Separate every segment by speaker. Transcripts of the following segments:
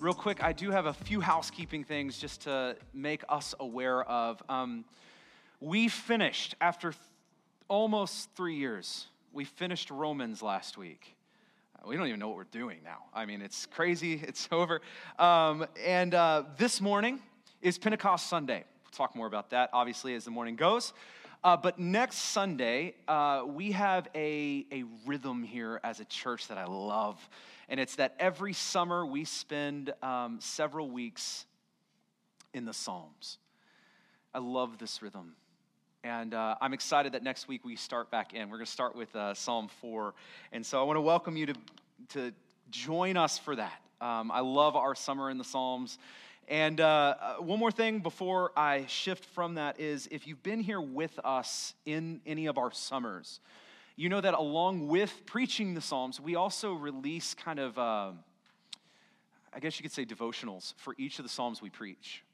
Speaker 1: real quick, I do have a few housekeeping things just to make us aware of. Um, we finished, after th- almost three years, we finished Romans last week. Uh, We don't even know what we're doing now. I mean, it's crazy, it's over. Um, and uh, this morning is Pentecost Sunday. We'll talk more about that, obviously, as the morning goes. Uh, but next Sunday, uh, we have a, a rhythm here as a church that I love. And it's that every summer we spend um, several weeks in the Psalms. I love this rhythm. And uh, I'm excited that next week we start back in. We're going to start with uh, Psalm 4. And so I want to welcome you to, to join us for that. Um, I love our summer in the Psalms. And uh, uh, one more thing before I shift from that is if you've been here with us in any of our summers, you know that along with preaching the Psalms, we also release kind of, uh, I guess you could say, devotionals for each of the Psalms we preach.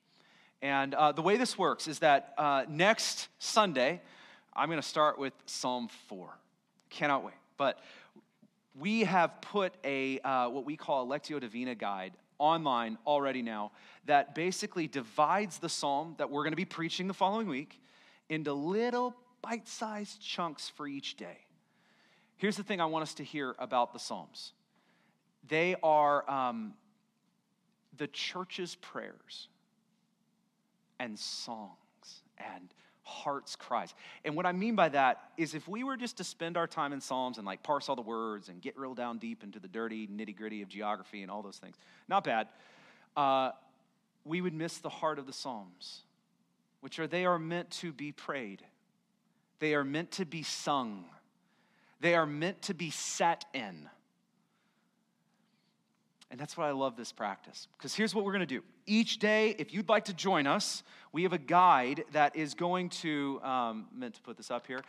Speaker 1: And uh, the way this works is that uh, next Sunday, I'm going to start with Psalm 4. Cannot wait. But we have put a uh, what we call a Lectio Divina guide online already now that basically divides the psalm that we're going to be preaching the following week into little bite-sized chunks for each day. Here's the thing I want us to hear about the psalms. They are um, the church's prayers and songs and heart's cries. And what I mean by that is if we were just to spend our time in Psalms and like parse all the words and get real down deep into the dirty nitty gritty of geography and all those things, not bad, uh, we would miss the heart of the Psalms, which are they are meant to be prayed, they are meant to be sung, they are meant to be sat in. And that's why I love this practice. Because here's what we're going to do. Each day, if you'd like to join us, we have a guide that is going to, um, meant to put this up here,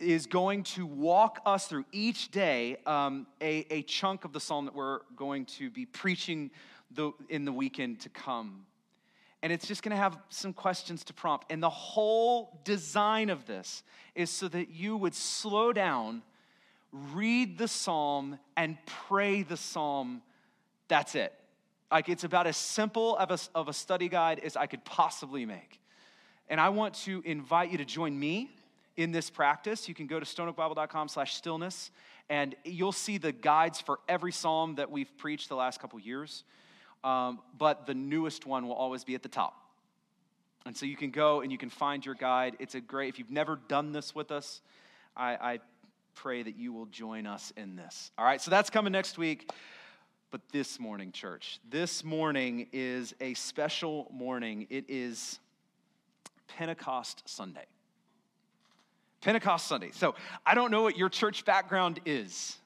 Speaker 1: is going to walk us through each day um, a, a chunk of the psalm that we're going to be preaching the, in the weekend to come. And it's just going to have some questions to prompt. And the whole design of this is so that you would slow down, read the psalm, and pray the psalm that's it. Like it's about as simple of a, of a study guide as I could possibly make. And I want to invite you to join me in this practice. You can go to stoneoakbible.com slash stillness and you'll see the guides for every psalm that we've preached the last couple years. Um, but the newest one will always be at the top. And so you can go and you can find your guide. It's a great, if you've never done this with us, I, I pray that you will join us in this. All right, so that's coming next week. But this morning, church, this morning is a special morning. It is Pentecost Sunday. Pentecost Sunday. So I don't know what your church background is.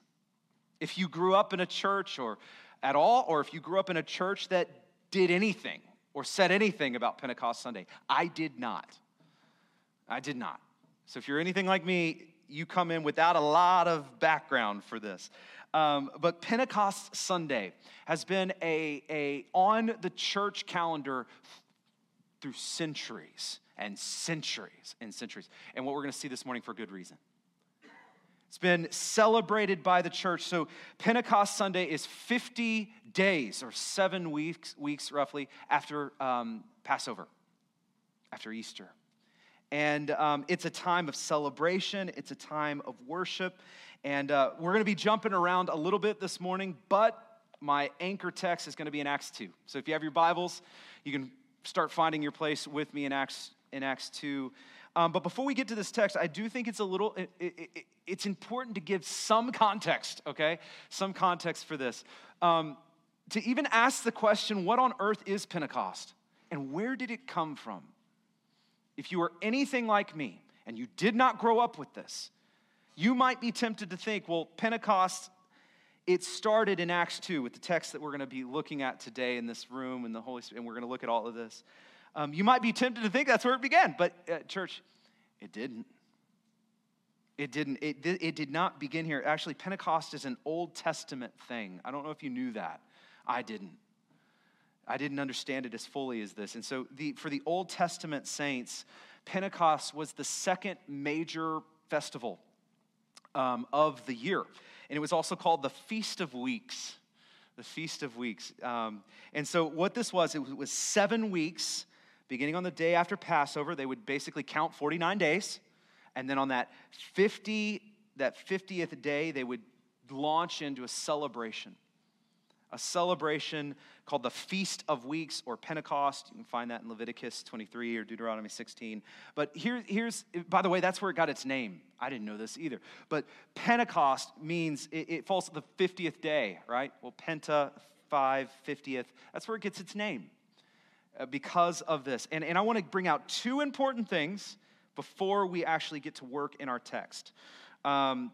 Speaker 1: If you grew up in a church or at all, or if you grew up in a church that did anything or said anything about Pentecost Sunday, I did not. I did not. So if you're anything like me, you come in without a lot of background for this. Um, but Pentecost Sunday has been a, a on the church calendar through centuries and centuries and centuries. And what we're going to see this morning for good reason. It's been celebrated by the church. So Pentecost Sunday is 50 days or seven weeks, weeks roughly after um, Passover, after Easter. And um, it's a time of celebration, it's a time of worship. And uh, we're going to be jumping around a little bit this morning, but my anchor text is going to be in Acts 2. So if you have your Bibles, you can start finding your place with me in Acts, in Acts 2. Um, but before we get to this text, I do think it's a little, it, it, it, it's important to give some context, okay? Some context for this. Um, to even ask the question, what on earth is Pentecost? And where did it come from? If you are anything like me and you did not grow up with this, you might be tempted to think, well, Pentecost it started in Acts 2 with the text that we're going to be looking at today in this room and the Holy Spirit, and we're going to look at all of this. Um, you might be tempted to think that's where it began, but uh, church, it didn't. It didn't. It, it did not begin here. Actually, Pentecost is an Old Testament thing. I don't know if you knew that. I didn't. I didn't understand it as fully as this. And so, the, for the Old Testament saints, Pentecost was the second major festival um, of the year. And it was also called the Feast of Weeks. The Feast of Weeks. Um, and so, what this was, it was seven weeks, beginning on the day after Passover. They would basically count 49 days and then on that 50 that 50th day they would launch into a celebration a celebration called the feast of weeks or pentecost. You can find that in leviticus 23 or deuteronomy 16 but here, here's by the way that's where it got its name. I didn't know this either. But pentecost means it, it falls to the 50th day right? Well penta 5 50th that's where it gets its name uh, because of this. And, and i want to bring out two important things before we actually get to work in our text. Um,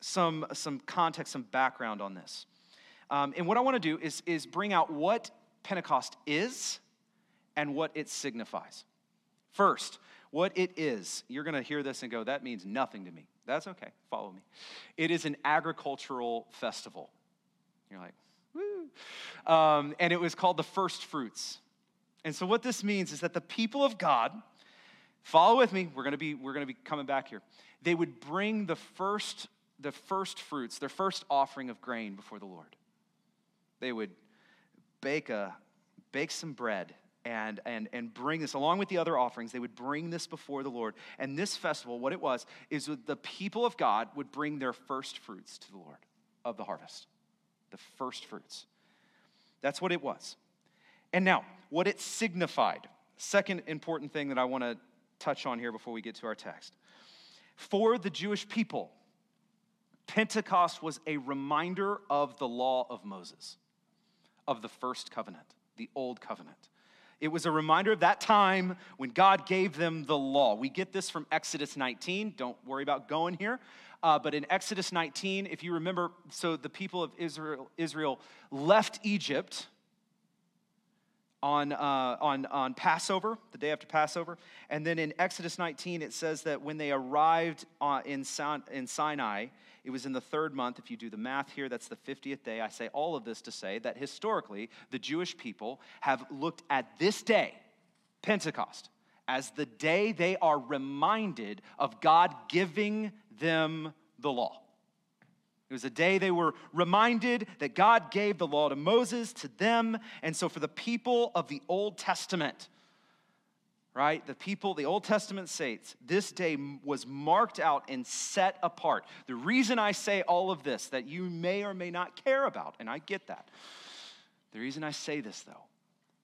Speaker 1: some, some context, some background on this. Um, and what I want to do is, is bring out what Pentecost is and what it signifies. First, what it is. You're going to hear this and go, that means nothing to me. That's okay. Follow me. It is an agricultural festival. You're like, woo. Um, and it was called the first fruits. And so, what this means is that the people of God Follow with me. We're going to be we're going to be coming back here. They would bring the first the first fruits, their first offering of grain before the Lord. They would bake a bake some bread and, and, and bring this along with the other offerings. They would bring this before the Lord. And this festival, what it was, is the people of God would bring their first fruits to the Lord of the harvest. The first fruits. That's what it was. And now, what it signified. Second important thing that I want to touch on here before we get to our text. For the Jewish people, Pentecost was a reminder of the law of Moses, of the first covenant, the old covenant. It was a reminder of that time when God gave them the law. We get this from Exodus 19. Don't worry about going here. Uh, but in Exodus 19, if you remember, so the people of Israel, Israel left Egypt on, uh, on, on Passover, the day after Passover. And then in Exodus 19, it says that when they arrived uh, in, in Sinai, it was in the third month. If you do the math here, that's the 50th day. I say all of this to say that historically, the Jewish people have looked at this day, Pentecost, as the day they are reminded of God giving them the law. It was a day they were reminded that God gave the law to Moses, to them. And so, for the people of the Old Testament, right, the people, the Old Testament saints, this day was marked out and set apart. The reason I say all of this that you may or may not care about, and I get that, the reason I say this, though,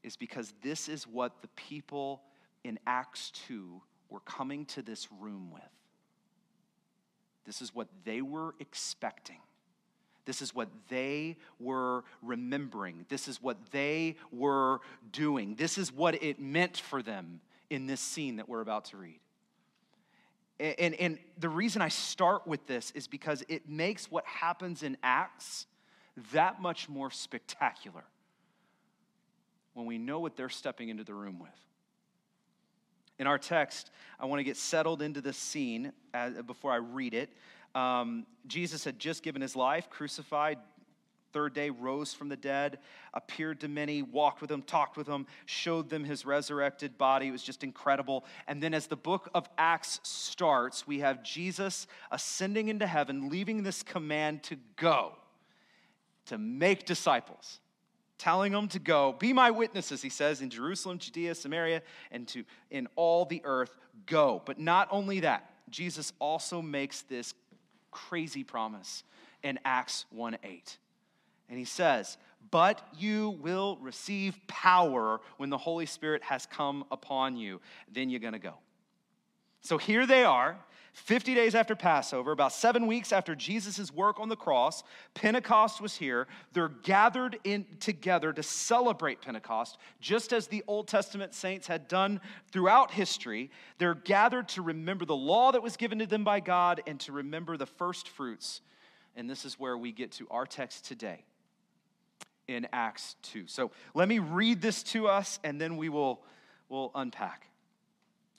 Speaker 1: is because this is what the people in Acts 2 were coming to this room with. This is what they were expecting. This is what they were remembering. This is what they were doing. This is what it meant for them in this scene that we're about to read. And, and, the reason I start with this is because it makes what happens in Acts that much more spectacular when we know what they're stepping into the room with. In our text, I want to get settled into this scene as, before I read it. Um, Jesus had just given his life, crucified, third day rose from the dead, appeared to many, walked with them, talked with them, showed them his resurrected body. It was just incredible. And then as the book of Acts starts, we have Jesus ascending into heaven, leaving this command to go, to make disciples telling them to go be my witnesses he says in jerusalem judea samaria and to in all the earth go but not only that jesus also makes this crazy promise in acts 1 8 and he says but you will receive power when the holy spirit has come upon you then you're going to go so here they are 50 days after Passover, about seven weeks after Jesus' work on the cross, Pentecost was here. They're gathered in together to celebrate Pentecost, just as the Old Testament saints had done throughout history. They're gathered to remember the law that was given to them by God and to remember the first fruits And this is where we get to our text today in Acts 2. So let me read this to us and then we will we'll unpack.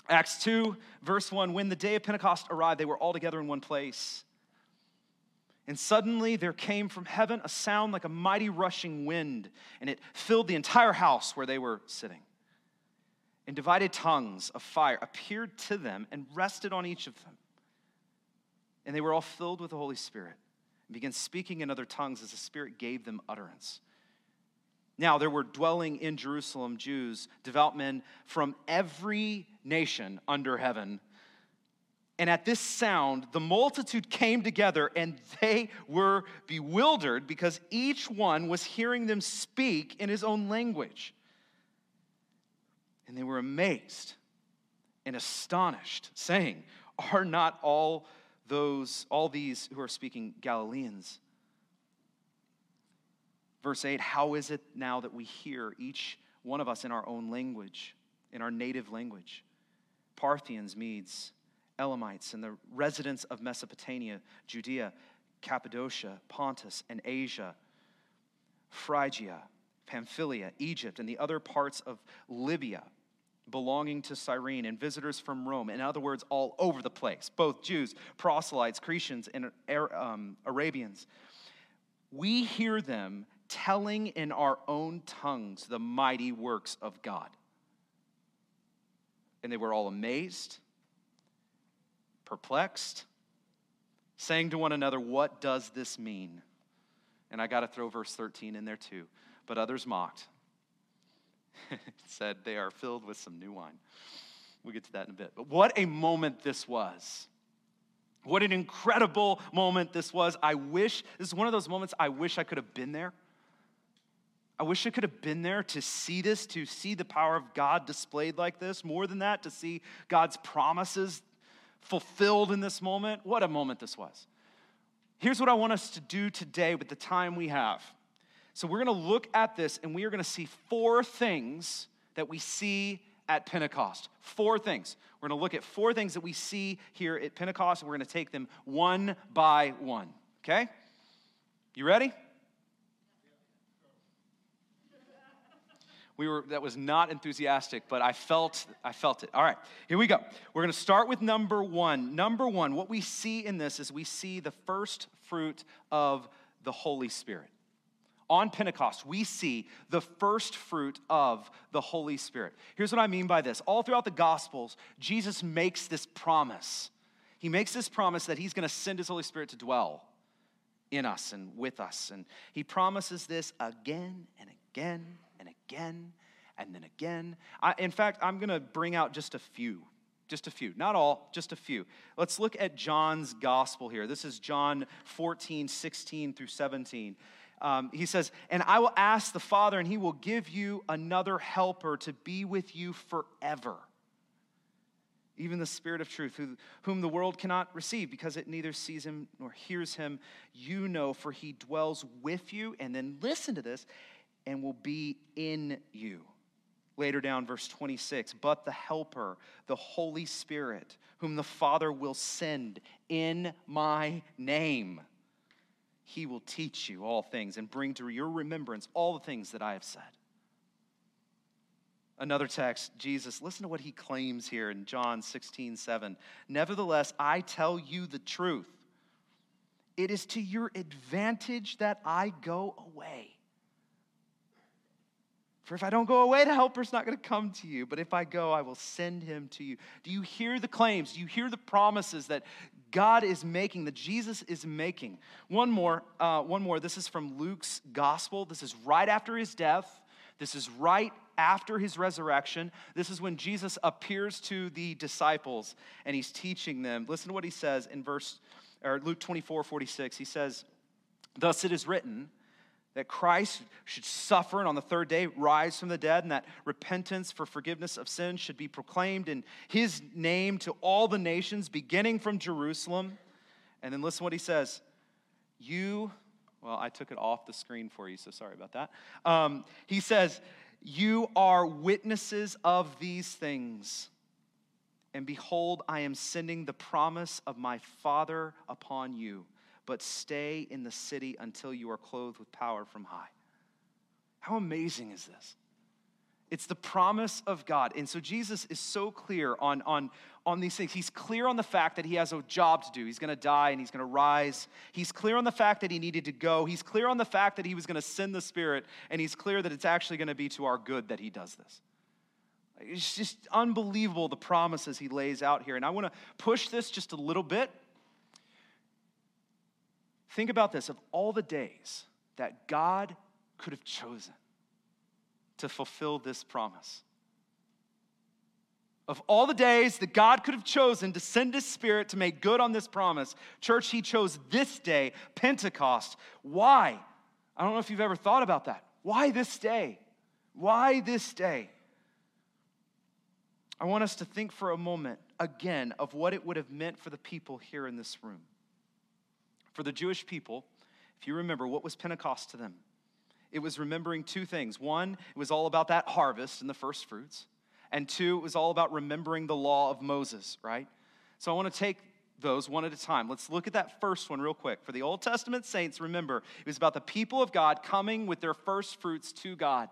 Speaker 1: Acts 2, verse 1 When the day of Pentecost arrived, they were all together in one place. And suddenly there came from heaven a sound like a mighty rushing wind, and it filled the entire house where they were sitting. And divided tongues of fire appeared to them and rested on each of them. And they were all filled with the Holy Spirit and began speaking in other tongues as the Spirit gave them utterance. Now, there were dwelling in Jerusalem Jews, devout men from every nation under heaven. And at this sound, the multitude came together and they were bewildered because each one was hearing them speak in his own language. And they were amazed and astonished, saying, Are not all those, all these who are speaking Galileans? Verse 8 How is it now that we hear each one of us in our own language, in our native language? Parthians, Medes, Elamites, and the residents of Mesopotamia, Judea, Cappadocia, Pontus, and Asia, Phrygia, Pamphylia, Egypt, and the other parts of Libya belonging to Cyrene, and visitors from Rome. In other words, all over the place, both Jews, proselytes, Cretians, and um, Arabians. We hear them telling in our own tongues the mighty works of God. And they were all amazed, perplexed, saying to one another, What does this mean? And I got to throw verse 13 in there too. But others mocked. said they are filled with some new wine. We'll get to that in a bit. But what a moment this was. What an incredible moment this was. I wish, this is one of those moments I wish I could have been there. I wish I could have been there to see this, to see the power of God displayed like this. More than that, to see God's promises fulfilled in this moment. What a moment this was. Here's what I want us to do today with the time we have. So, we're going to look at this and we are going to see four things that we see at Pentecost. Four things. We're going to look at four things that we see here at Pentecost and we're going to take them one by one. Okay? You ready? We were that was not enthusiastic but i felt i felt it. All right here we go. We're going to start with number one. Number one what we see in this is we see the first fruit of the holy spirit. On pentecost we see the first fruit of the holy spirit. Here's what i mean by this. All throughout the gospels jesus makes this promise. He makes this promise that he's going to send his holy spirit to dwell in us and with us. And he promises this again and again again and then again. I, in fact, I'm going to bring out just a few. Just a few, not all, just a few. Let's look at John's gospel here. This is John 14, 16 through 17. Um, he says, And I will ask the Father, and he will give you another helper to be with you forever. Even the Spirit of truth, who, whom the world cannot receive because it neither sees him nor hears him. You know, for he dwells with you. And then listen to this and will be in you. Later down, verse 26 But the Helper, the Holy Spirit, whom the Father will send in my name, he will teach you all things and bring to your remembrance all the things that I have said. Another text, Jesus, listen to what he claims here in John 16, 7. Nevertheless, I tell you the truth. It is to your advantage that I go away. For if I don't go away, the helper's not going to come to you. But if I go, I will send him to you. Do you hear the claims? Do you hear the promises that God is making, that Jesus is making? One more, uh, one more. This is from Luke's gospel. This is right after his death. This is right after his resurrection. This is when Jesus appears to the disciples and he's teaching them. Listen to what he says in verse or Luke 24, 46. He says, Thus it is written that Christ should suffer and on the third day rise from the dead, and that repentance for forgiveness of sins should be proclaimed in his name to all the nations, beginning from Jerusalem. And then listen what he says. You, well, I took it off the screen for you, so sorry about that. Um, he says, You are witnesses of these things. And behold, I am sending the promise of my Father upon you. But stay in the city until you are clothed with power from high. How amazing is this? It's the promise of God. And so Jesus is so clear on, on, on these things. He's clear on the fact that he has a job to do. He's going to die and he's going to rise. He's clear on the fact that he needed to go. He's clear on the fact that he was going to send the Spirit. And he's clear that it's actually going to be to our good that he does this. It's just unbelievable the promises he lays out here. And I want to push this just a little bit. Think about this of all the days that God could have chosen to fulfill this promise. Of all the days that God could have chosen to send His Spirit to make good on this promise, church, He chose this day, Pentecost. Why? I don't know if you've ever thought about that. Why this day? Why this day? I want us to think for a moment again of what it would have meant for the people here in this room. For the Jewish people, if you remember, what was Pentecost to them? It was remembering two things. One, it was all about that harvest and the first fruits. And two, it was all about remembering the law of Moses, right? So I want to take those one at a time. Let's look at that first one real quick. For the Old Testament saints, remember, it was about the people of God coming with their first fruits to God.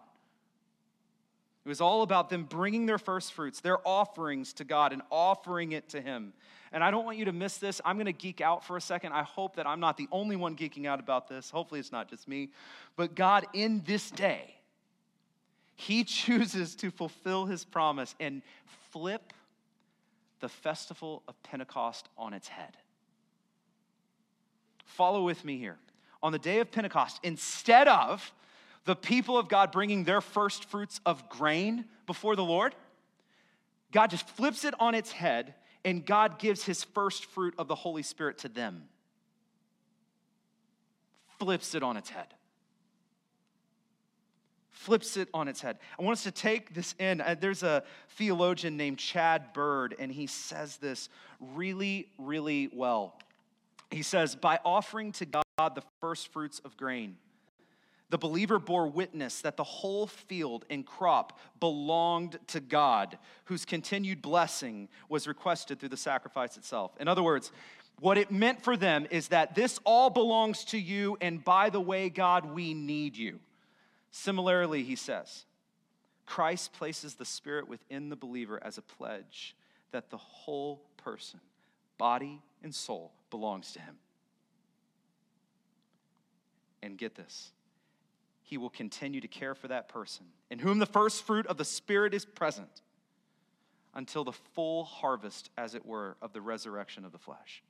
Speaker 1: It was all about them bringing their first fruits, their offerings to God, and offering it to Him. And I don't want you to miss this. I'm going to geek out for a second. I hope that I'm not the only one geeking out about this. Hopefully, it's not just me. But God, in this day, He chooses to fulfill His promise and flip the festival of Pentecost on its head. Follow with me here. On the day of Pentecost, instead of the people of God bringing their first fruits of grain before the Lord, God just flips it on its head and God gives his first fruit of the Holy Spirit to them. Flips it on its head. Flips it on its head. I want us to take this in. Uh, there's a theologian named Chad Bird, and he says this really, really well. He says, By offering to God the first fruits of grain, the believer bore witness that the whole field and crop belonged to God, whose continued blessing was requested through the sacrifice itself. In other words, what it meant for them is that this all belongs to you, and by the way, God, we need you. Similarly, he says, Christ places the Spirit within the believer as a pledge that the whole person, body and soul, belongs to him. And get this he will continue to care for that person, in whom the first fruit of the Spirit is present, until the full harvest, as it were, of the resurrection of the flesh.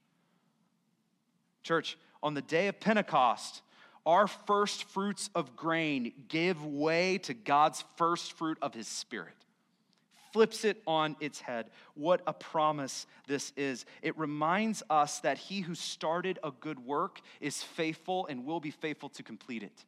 Speaker 1: Church, on the day of Pentecost, our first fruits of grain give way to God's first fruit of his Spirit. Flips it on its head. What a promise this is. It reminds us that he who started a good work is faithful and will be faithful to complete it.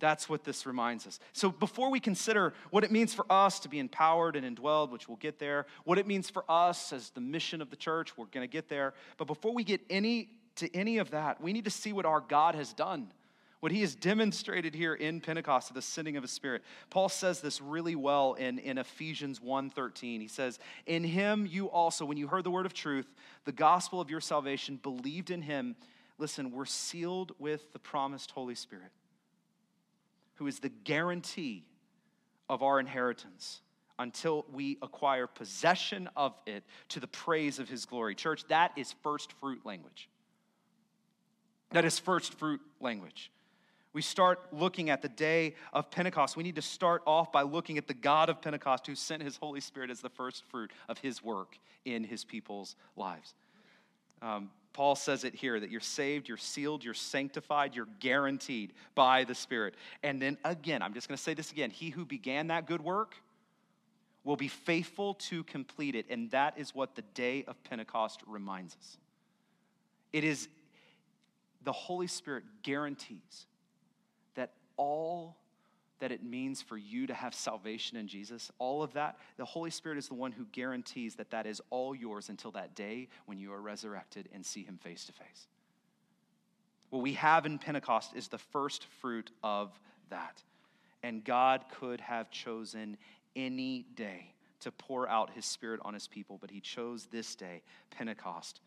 Speaker 1: That's what this reminds us. So, before we consider what it means for us to be empowered and indwelled, which we'll get there, what it means for us as the mission of the church, we're going to get there. But before we get any to any of that, we need to see what our God has done, what He has demonstrated here in Pentecost, the sending of His Spirit. Paul says this really well in, in Ephesians 1:13. He says, "In Him you also, when you heard the word of truth, the gospel of your salvation, believed in Him. Listen, we're sealed with the promised Holy Spirit." Who is the guarantee of our inheritance until we acquire possession of it to the praise of his glory. Church, that is first fruit language. That is first fruit language. We start looking at the day of Pentecost. We need to start off by looking at the God of Pentecost who sent his Holy Spirit as the first fruit of his work in his people's lives. Um, Paul says it here that you're saved, you're sealed, you're sanctified, you're guaranteed by the Spirit. And then again, I'm just going to say this again He who began that good work will be faithful to complete it. And that is what the day of Pentecost reminds us. It is the Holy Spirit guarantees that all that it means for you to have salvation in Jesus, all of that, the Holy Spirit is the one who guarantees that that is all yours until that day when you are resurrected and see Him face to face. What we have in Pentecost is the first fruit of that. And God could have chosen any day to pour out His Spirit on His people, but He chose this day, Pentecost,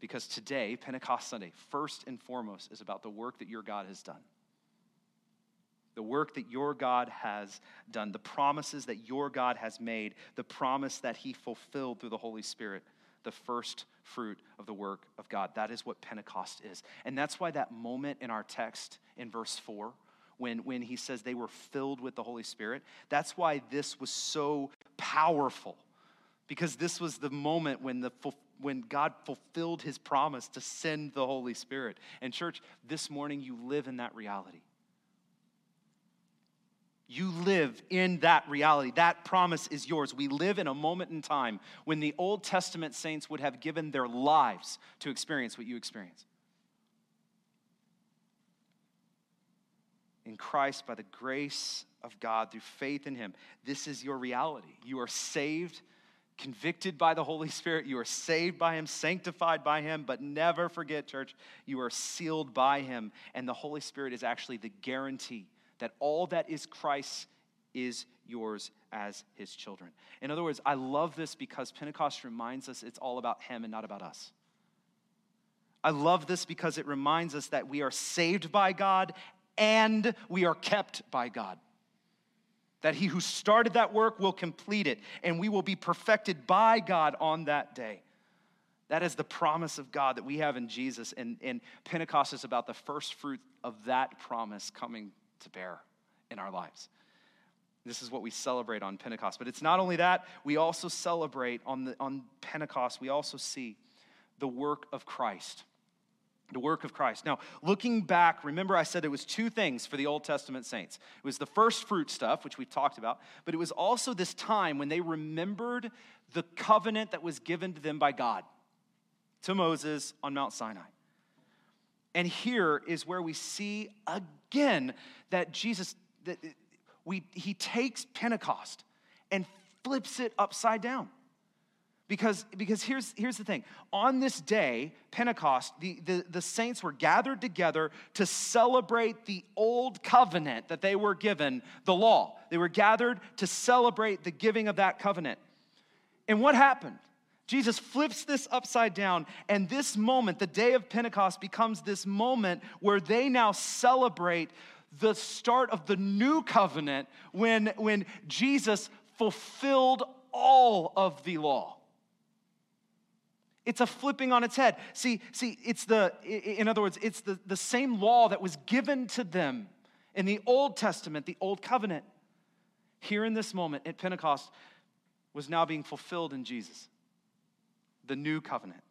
Speaker 1: Because today, Pentecost Sunday, first and foremost, is about the work that your God has done. The work that your God has done, the promises that your God has made, the promise that He fulfilled through the Holy Spirit, the first fruit of the work of God. That is what Pentecost is. And that's why that moment in our text in verse 4, when, when he says they were filled with the Holy Spirit, that's why this was so powerful. Because this was the moment when, the, when God fulfilled his promise to send the Holy Spirit. And, church, this morning you live in that reality. You live in that reality. That promise is yours. We live in a moment in time when the Old Testament saints would have given their lives to experience what you experience. In Christ, by the grace of God, through faith in Him, this is your reality. You are saved, convicted by the Holy Spirit. You are saved by Him, sanctified by Him, but never forget, church, you are sealed by Him. And the Holy Spirit is actually the guarantee that all that is Christ is yours as his children. In other words, I love this because Pentecost reminds us it's all about him and not about us. I love this because it reminds us that we are saved by God and we are kept by God. That he who started that work will complete it, and we will be perfected by God on that day. That is the promise of God that we have in Jesus, and, and Pentecost is about the first fruit of that promise coming to bear in our lives. This is what we celebrate on Pentecost. But it's not only that, we also celebrate on, the, on Pentecost, we also see the work of Christ. The work of Christ. Now, looking back, remember I said it was two things for the Old Testament saints. It was the first fruit stuff, which we've talked about, but it was also this time when they remembered the covenant that was given to them by God to Moses on Mount Sinai. And here is where we see again that Jesus, that we, he takes Pentecost and flips it upside down. Because, because here's, here's the thing on this day, Pentecost, the, the, the saints were gathered together to celebrate the old covenant that they were given, the law. They were gathered to celebrate the giving of that covenant. And what happened? Jesus flips this upside down, and this moment, the day of Pentecost, becomes this moment where they now celebrate the start of the new covenant when, when Jesus fulfilled all of the law. It's a flipping on its head. See, see, it's the, in other words, it's the, the same law that was given to them in the Old Testament, the Old Covenant. Here in this moment at Pentecost was now being fulfilled in Jesus the new covenant.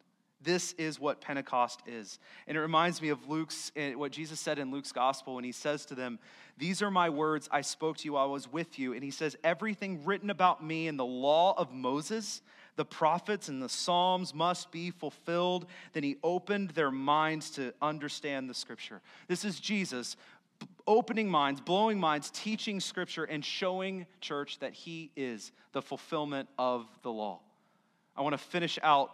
Speaker 1: This is what Pentecost is. And it reminds me of Luke's, eh, what Jesus said in Luke's gospel when he says to them, These are my words I spoke to you while I was with you. And he says, Everything written about me in the law of Moses, the prophets, and the Psalms must be fulfilled. Then he opened their minds to understand the scripture. This is Jesus opening minds, blowing minds, teaching scripture, and showing church that he is the fulfillment of the law. I want to finish out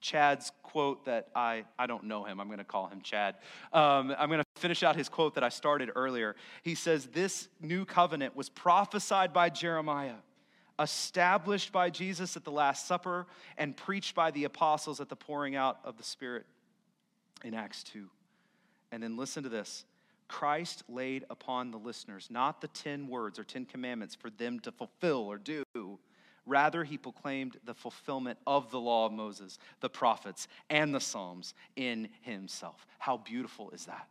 Speaker 1: Chad's quote that I, I don't know him. I'm going to call him Chad. Um, I'm going to finish out his quote that I started earlier. He says, This new covenant was prophesied by Jeremiah, established by Jesus at the Last Supper, and preached by the apostles at the pouring out of the Spirit in Acts 2. And then listen to this Christ laid upon the listeners not the 10 words or 10 commandments for them to fulfill or do Rather, he proclaimed the fulfillment of the law of Moses, the prophets, and the Psalms in himself. How beautiful is that?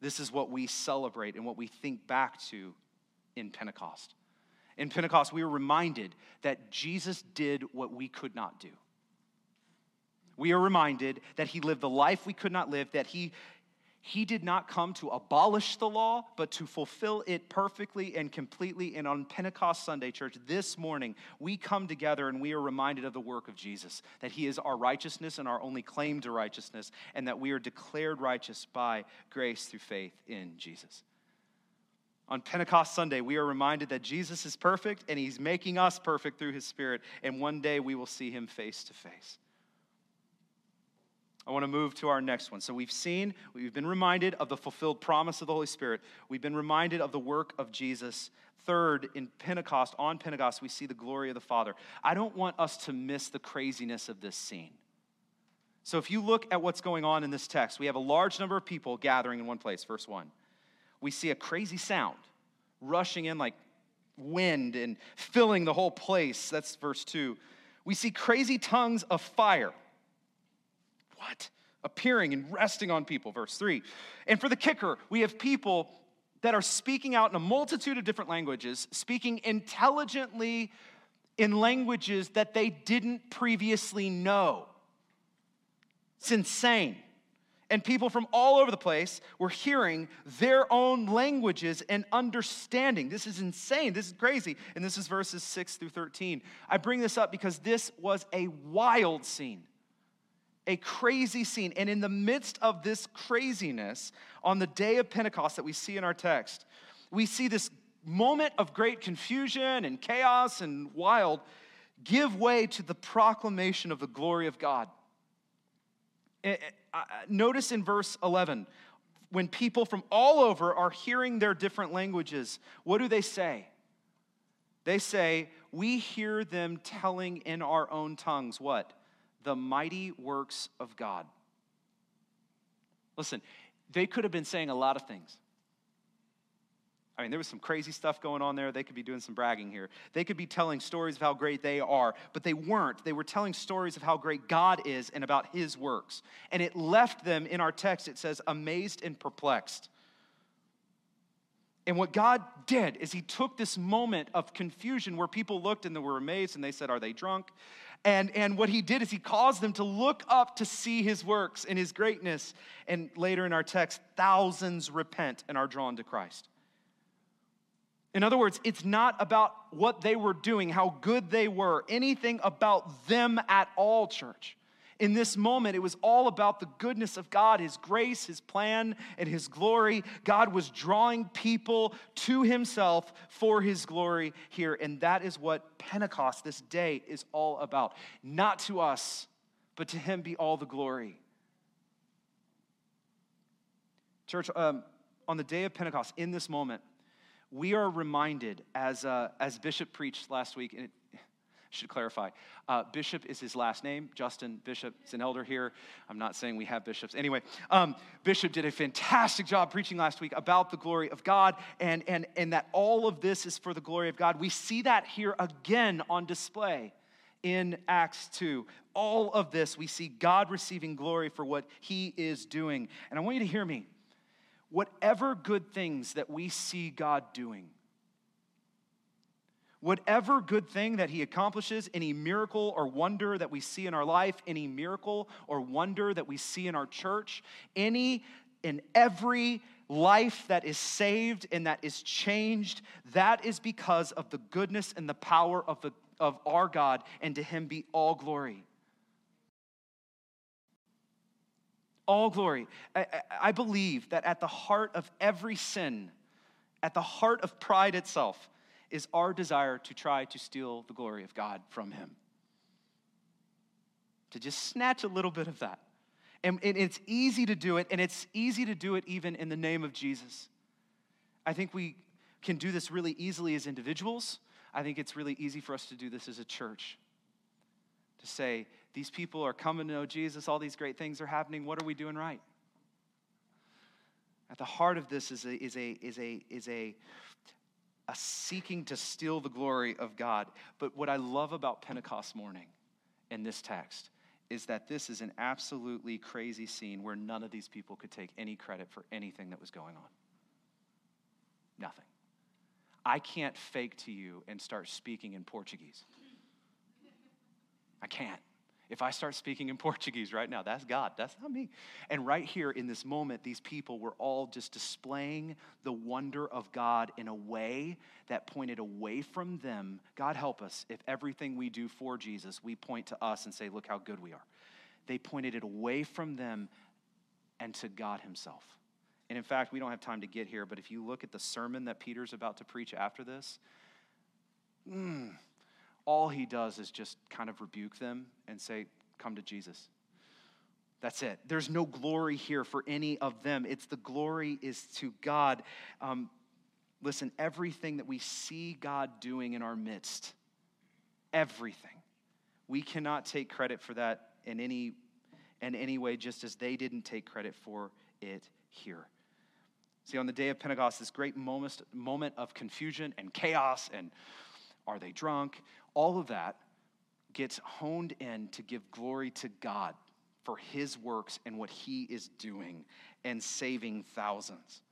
Speaker 1: This is what we celebrate and what we think back to in Pentecost. In Pentecost, we are reminded that Jesus did what we could not do. We are reminded that he lived the life we could not live, that he he did not come to abolish the law, but to fulfill it perfectly and completely. And on Pentecost Sunday, church, this morning, we come together and we are reminded of the work of Jesus, that He is our righteousness and our only claim to righteousness, and that we are declared righteous by grace through faith in Jesus. On Pentecost Sunday, we are reminded that Jesus is perfect and He's making us perfect through His Spirit, and one day we will see Him face to face. I want to move to our next one. So we've seen, we've been reminded of the fulfilled promise of the Holy Spirit. We've been reminded of the work of Jesus. Third, in Pentecost, on Pentecost, we see the glory of the Father. I don't want us to miss the craziness of this scene. So if you look at what's going on in this text, we have a large number of people gathering in one place, verse 1. We see a crazy sound rushing in like wind and filling the whole place. That's verse 2. We see crazy tongues of fire. What? Appearing and resting on people, verse 3. And for the kicker, we have people that are speaking out in a multitude of different languages, speaking intelligently in languages that they didn't previously know. It's insane. And people from all over the place were hearing their own languages and understanding. This is insane. This is crazy. And this is verses 6 through 13. I bring this up because this was a wild scene, a crazy scene. And in the midst of this craziness, on the day of Pentecost that we see in our text, we see this moment of great confusion and chaos and wild give way to the proclamation of the glory of God. Eh, eh, notice in verse 11, when people from all over are hearing their different languages, what do they say? They say, We hear them telling in our own tongues what? The mighty works of God. Listen, they could have been saying a lot of things. I mean, there was some crazy stuff going on there. They could be doing some bragging here. They could be telling stories of how great they are, but they weren't. They were telling stories of how great God is and about his works. And it left them, in our text, it says, amazed and perplexed. And what God did is He took this moment of confusion where people looked and they were amazed and they said, Are they drunk? And, and what He did is He caused them to look up to see His works and His greatness. And later in our text, thousands repent and are drawn to Christ. In other words, it's not about what they were doing, how good they were, anything about them at all, church. In this moment, it was all about the goodness of God, His grace, His plan, and His glory. God was drawing people to Himself for His glory here. And that is what Pentecost, this day, is all about. Not to us, but to Him be all the glory. Church, um, on the day of Pentecost, in this moment, we are reminded, as, uh, as Bishop preached last week, and it, should clarify. Uh, Bishop is his last name. Justin Bishop is an elder here. I'm not saying we have bishops. Anyway, um, Bishop did a fantastic job preaching last week about the glory of God and, and, and that all of this is for the glory of God. We see that here again on display in Acts 2. All of this, we see God receiving glory for what he is doing. And I want you to hear me whatever good things that we see God doing, whatever good thing that He accomplishes, any miracle or wonder that we see in our life, any miracle or wonder that we see in our church, any in every life that is saved and that is changed, that is because of the goodness and the power of, the, of our God, and to Him be all glory. all glory. I, I, believe that at the heart of every sin, at the heart of pride itself, is our desire to try to steal the glory of God from Him. To just snatch a little bit of that. And, and it's easy to do it, and it's easy to do it even in the name of Jesus. I think we can do this really easily as individuals. I think it's really easy for us to do this as a church. To say, these people are coming to know Jesus. All these great things are happening. What are we doing right? At the heart of this is a, is a, is a, is a, a seeking to steal the glory of God. But what I love about Pentecost morning in this text is that this is an absolutely crazy scene where none of these people could take any credit for anything that was going on. Nothing. I can't fake to you and start speaking in Portuguese. I can't. If I start speaking in Portuguese right now, that's God, that's not me. And right here in this moment, these people were all just displaying the wonder of God in a way that pointed away from them. God help us if everything we do for Jesus, we point to us and say, look how good we are. They pointed it away from them and to God Himself. And in fact, we don't have time to get here, but if you look at the sermon that Peter's about to preach after this, mm, all he does is just kind of rebuke them and say, Come to Jesus. That's it. There's no glory here for any of them. It's the glory is to God. Um, listen, everything that we see God doing in our midst, everything, we cannot take credit for that in any in any way, just as they didn't take credit for it here. See, on the day of Pentecost, this great moment, moment of confusion and chaos and are they drunk? All of that gets honed in to give glory to God for his works and what he is doing and saving thousands.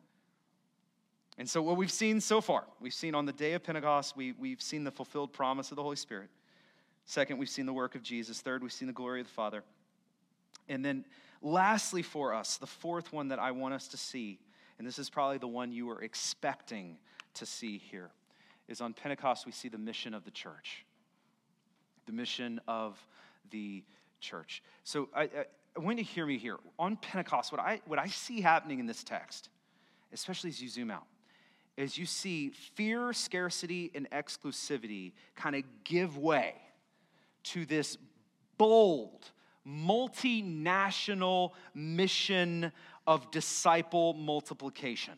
Speaker 1: And so, what we've seen so far, we've seen on the day of Pentecost, we, we've seen the fulfilled promise of the Holy Spirit. Second, we've seen the work of Jesus. Third, we've seen the glory of the Father. And then, lastly, for us, the fourth one that I want us to see, and this is probably the one you were expecting to see here, is on Pentecost, we see the mission of the church. The mission of the church. So, I, I, want you to hear me here. On Pentecost, what I, what I see happening in this text, especially as you zoom out, is you see fear, scarcity, and exclusivity kind of give way to this bold, multinational mission of disciple multiplication.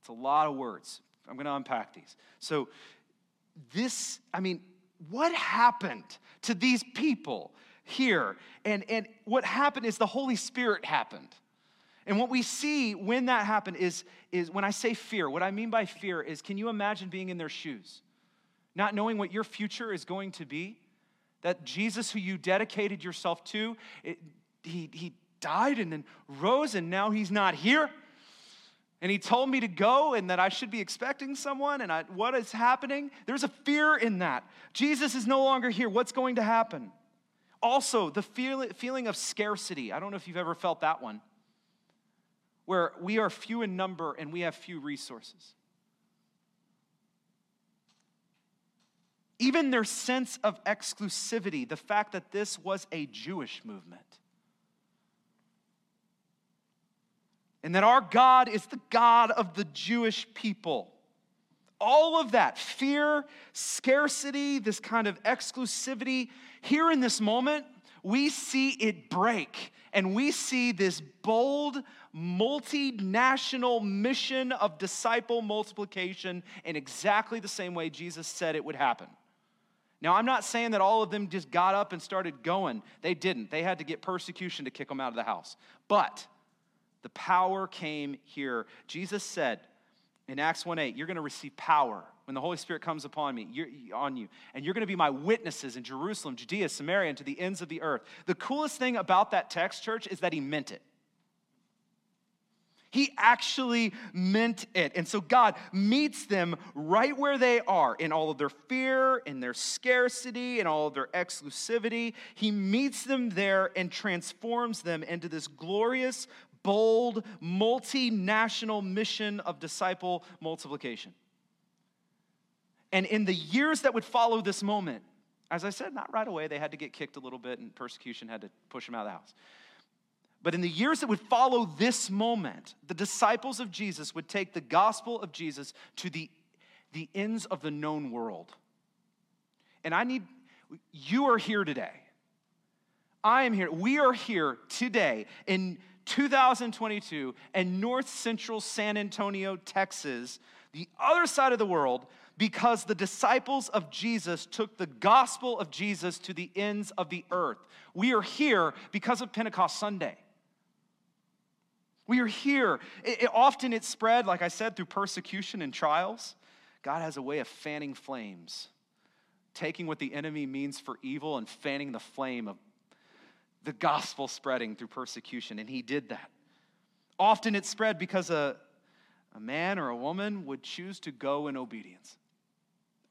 Speaker 1: It's a lot of words. I'm going to unpack these. So, this, I mean, what happened to these people here? And, and what happened is the Holy Spirit happened. And what we see when that happened is, is when I say fear, what I mean by fear is can you imagine being in their shoes? Not knowing what your future is going to be? That Jesus, who you dedicated yourself to, it, he, he died and then rose, and now he's not here. And he told me to go and that I should be expecting someone, and I, what is happening? There's a fear in that. Jesus is no longer here. What's going to happen? Also, the feel, feeling of scarcity. I don't know if you've ever felt that one where we are few in number and we have few resources. Even their sense of exclusivity, the fact that this was a Jewish movement. And that our God is the God of the Jewish people. All of that fear, scarcity, this kind of exclusivity, here in this moment, we see it break and we see this bold, multinational mission of disciple multiplication in exactly the same way Jesus said it would happen. Now, I'm not saying that all of them just got up and started going. They didn't. They had to get persecution to kick them out of the house. But the power came here. Jesus said in Acts 1 8, You're going to receive power when the Holy Spirit comes upon me, you're, on you, and you're going to be my witnesses in Jerusalem, Judea, Samaria, and to the ends of the earth. The coolest thing about that text, church, is that he meant it. He actually meant it. And so God meets them right where they are in all of their fear, in their scarcity, in all of their exclusivity. He meets them there and transforms them into this glorious, bold, multinational mission of disciple multiplication. And in the years that would follow this moment, as I said, not right away, they had to get kicked a little bit and persecution had to push them out of the house. But in the years that would follow this moment, the disciples of Jesus would take the gospel of Jesus to the, the ends of the known world. And I need, you are here today. I am here. We are here today in 2022 and north central San Antonio, Texas, the other side of the world, because the disciples of Jesus took the gospel of Jesus to the ends of the earth. We are here because of Pentecost Sunday. We are here. It, it, often it's spread, like I said, through persecution and trials. God has a way of fanning flames, taking what the enemy means for evil and fanning the flame of the gospel spreading through persecution. And he did that. Often it spread because a, a man or a woman would choose to go in obedience.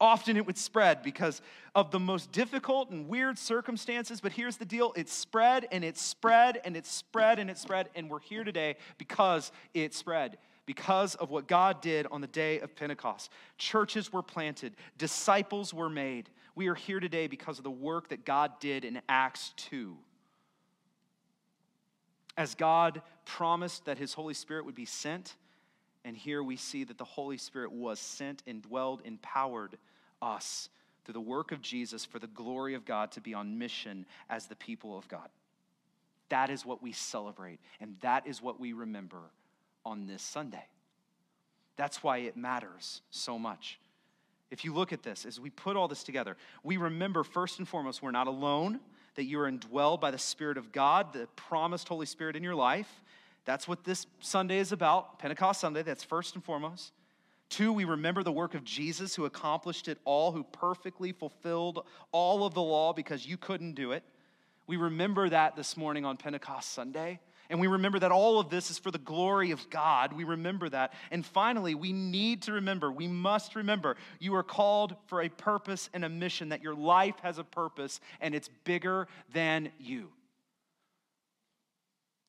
Speaker 1: Often it would spread because of the most difficult and weird circumstances, but here's the deal it spread and it spread and it spread and it spread, and we're here today because it spread. Because of what God did on the day of Pentecost. Churches were planted, disciples were made. We are here today because of the work that God did in Acts 2. As God promised that His Holy Spirit would be sent, and here we see that the Holy Spirit was sent and dwelled, empowered us through the work of Jesus for the glory of God to be on mission as the people of God. That is what we celebrate, and that is what we remember on this Sunday. That's why it matters so much. If you look at this, as we put all this together, we remember first and foremost, we're not alone. That you are indwelled by the Spirit of God, the promised Holy Spirit in your life. That's what this Sunday is about, Pentecost Sunday, that's first and foremost. Two, we remember the work of Jesus who accomplished it all, who perfectly fulfilled all of the law because you couldn't do it. We remember that this morning on Pentecost Sunday. And we remember that all of this is for the glory of God. We remember that. And finally, we need to remember, we must remember, you are called for a purpose and a mission, that your life has a purpose and it's bigger than you.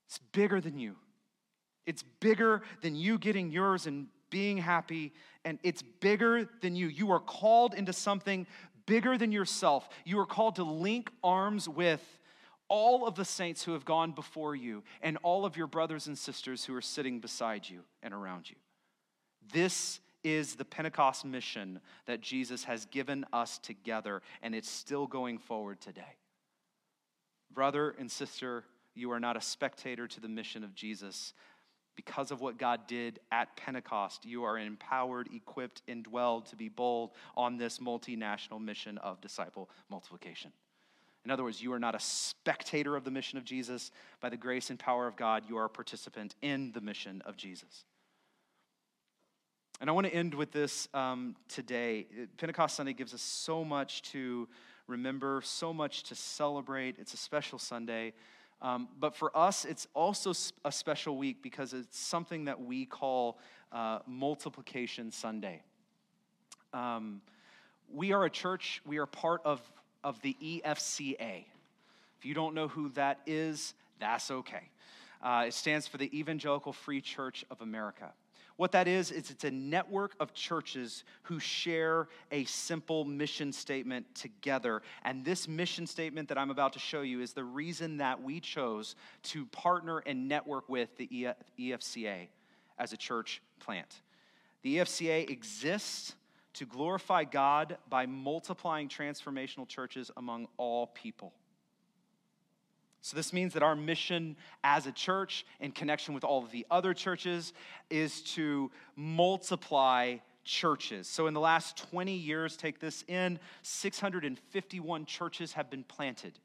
Speaker 1: It's bigger than you. It's bigger than you getting yours and being happy, and it's bigger than you. You are called into something bigger than yourself. You are called to link arms with all of the saints who have gone before you and all of your brothers and sisters who are sitting beside you and around you. This is the Pentecost mission that Jesus has given us together, and it's still going forward today. Brother and sister, you are not a spectator to the mission of Jesus. Because of what God did at Pentecost, you are empowered, equipped, indwelled to be bold on this multinational mission of disciple multiplication. In other words, you are not a spectator of the mission of Jesus. By the grace and power of God, you are a participant in the mission of Jesus. And I want to end with this um, today. Pentecost Sunday gives us so much to remember, so much to celebrate. It's a special Sunday. Um, but for us, it's also a special week because it's something that we call uh, Multiplication Sunday. Um, we are a church, we are part of of the EFCA. If you don't know who that is, that's okay. Uh, it stands for the Evangelical Free Church of America. What that is, is it's a network of churches who share a simple mission statement together. And this mission statement that I'm about to show you is the reason that we chose to partner and network with the EFCA as a church plant. The EFCA exists to glorify God by multiplying transformational churches among all people. So, this means that our mission as a church, in connection with all of the other churches, is to multiply churches. So, in the last 20 years, take this in, 651 churches have been planted.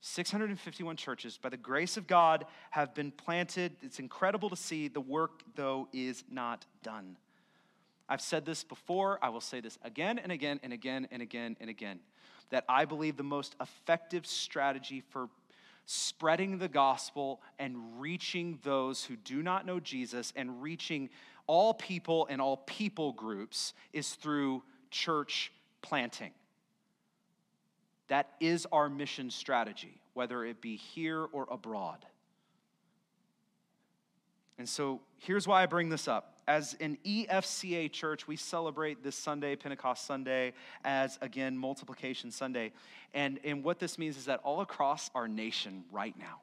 Speaker 1: 651 churches, by the grace of God, have been planted. It's incredible to see. The work, though, is not done. I've said this before, I will say this again and again and again and again and again that I believe the most effective strategy for spreading the gospel and reaching those who do not know Jesus and reaching all people and all people groups is through church planting. That is our mission strategy, whether it be here or abroad. And so here's why I bring this up as an EFCA church, we celebrate this Sunday, Pentecost Sunday, as again, Multiplication Sunday. And, and what this means is that all across our nation right now,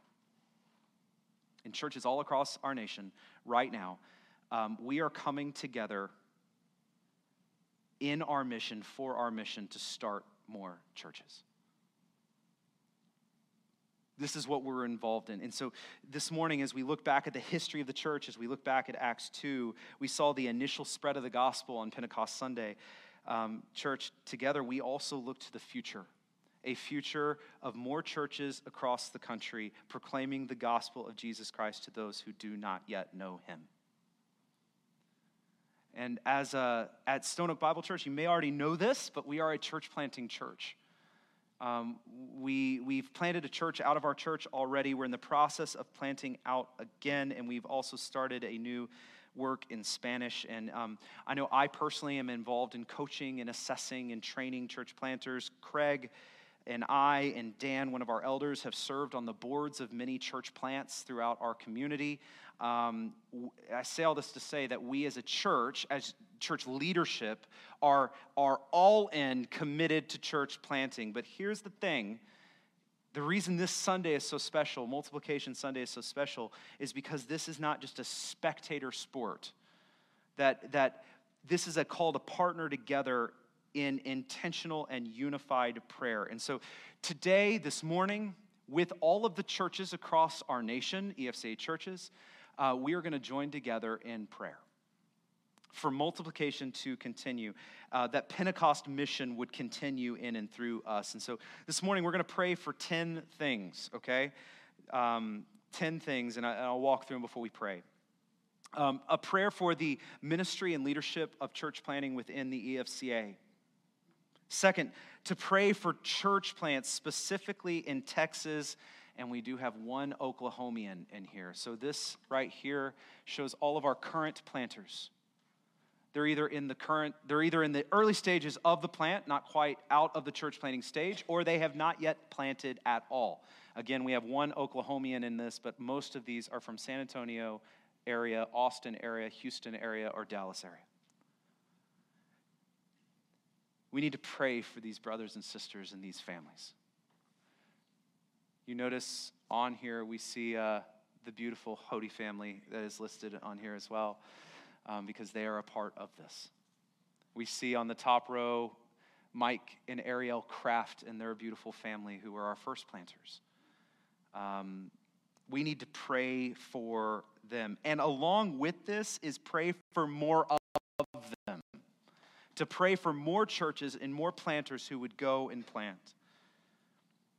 Speaker 1: in churches all across our nation right now, um, we are coming together in our mission, for our mission, to start more churches. This is what we're involved in. And so this morning, as we look back at the history of the church, as we look back at Acts 2, we saw the initial spread of the gospel on Pentecost Sunday. Um, church, together, we also look to the future a future of more churches across the country proclaiming the gospel of Jesus Christ to those who do not yet know him. And as a, at Stone Oak Bible Church, you may already know this, but we are a church planting church. Um, we, we've planted a church out of our church already. We're in the process of planting out again, and we've also started a new work in Spanish. And um, I know I personally am involved in coaching and assessing and training church planters. Craig and I and Dan, one of our elders, have served on the boards of many church plants throughout our community. Um, I say all this to say that we as a church, as church leadership, are, are all in committed to church planting. But here's the thing the reason this Sunday is so special, Multiplication Sunday is so special, is because this is not just a spectator sport. That, that this is a call to partner together in intentional and unified prayer. And so today, this morning, with all of the churches across our nation, EFCA churches, uh, we are going to join together in prayer. for multiplication to continue, uh, that Pentecost mission would continue in and through us. And so this morning we're going to pray for 10 things, okay? Um, 10 things, and, I, will walk through them before we pray. Um, a prayer for the ministry and leadership of church planting within the EFCA. Second, to pray for church plants specifically in Texas, and we do have one Oklahomian in here. So this right here shows all of our current planters. They're either in the current, they're either in the early stages of the plant, not quite out of the church planting stage, or they have not yet planted at all. Again, we have one Oklahomian in this, but most of these are from San Antonio area, Austin area, Houston area, or Dallas area. We need to pray for these brothers and sisters and these families. You notice on here we see uh, the beautiful Hody family that is listed on here as well um, because they are a part of this. We see on the top row Mike and Ariel Kraft and their beautiful family who are our first planters. Um, we need to pray for them. And along with this is pray for more. To pray for more churches and more planters who would go and plant.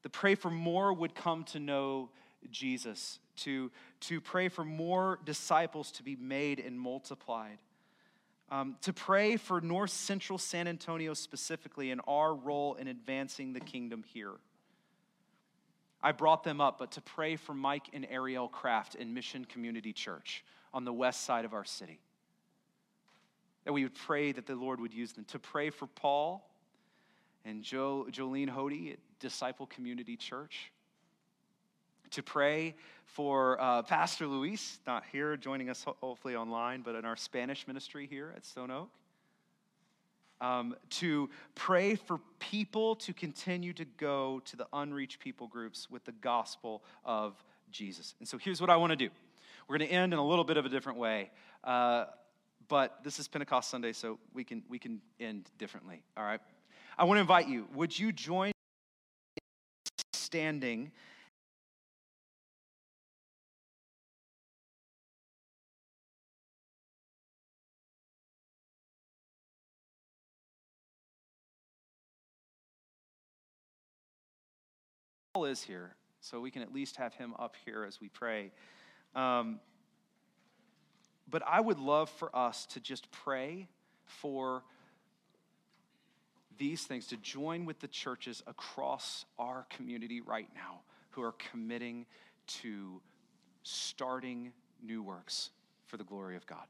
Speaker 1: To pray for more would come to know Jesus to, to pray for more disciples to be made and multiplied. Um, to pray for North Central San Antonio specifically and our role in advancing the kingdom here. I brought them up, but to pray for Mike and Ariel Kraft in Mission Community Church on the west side of our city. That we would pray that the Lord would use them. To pray for Paul and jo- Jolene Hody at Disciple Community Church to pray for uh, Pastor Luis, not here joining us hopefully online, but in our Spanish ministry here at Stone Oak. Um, to pray for people to continue to go to the unreached people groups with the gospel of Jesus. And so here's what I want to do. We're going to end in a little bit of a different way, uh, but this is Pentecost Sunday, so we can we can end differently. All right. I want to invite you. Would you join standing? Paul is here, so we can at least have him up here as we pray. Um, but I would love for us to just pray for these things, to join with the churches across our community right now who are committing to starting new works for the glory of God.